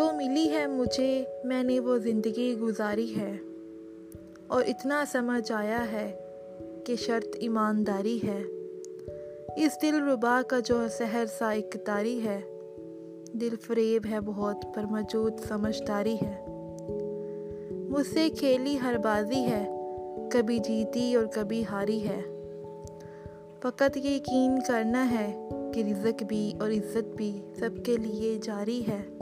मिली है मुझे, मैंने वो ज़िंदगी गुजारी है। और इतना समझ आया है कि शर्त ईमानदारी है। इस दिल रुबा का जो सहर सा इकतारी है, दिल फरेब है बहुत, पर मौजूद समझदारी है। मुझसे खेली हर बाजी है, कभी जीती और कभी हारी है। फ़कत यकीन करना है कि रिज़क भी और इज़्ज़त भी सबके लिए जारी है।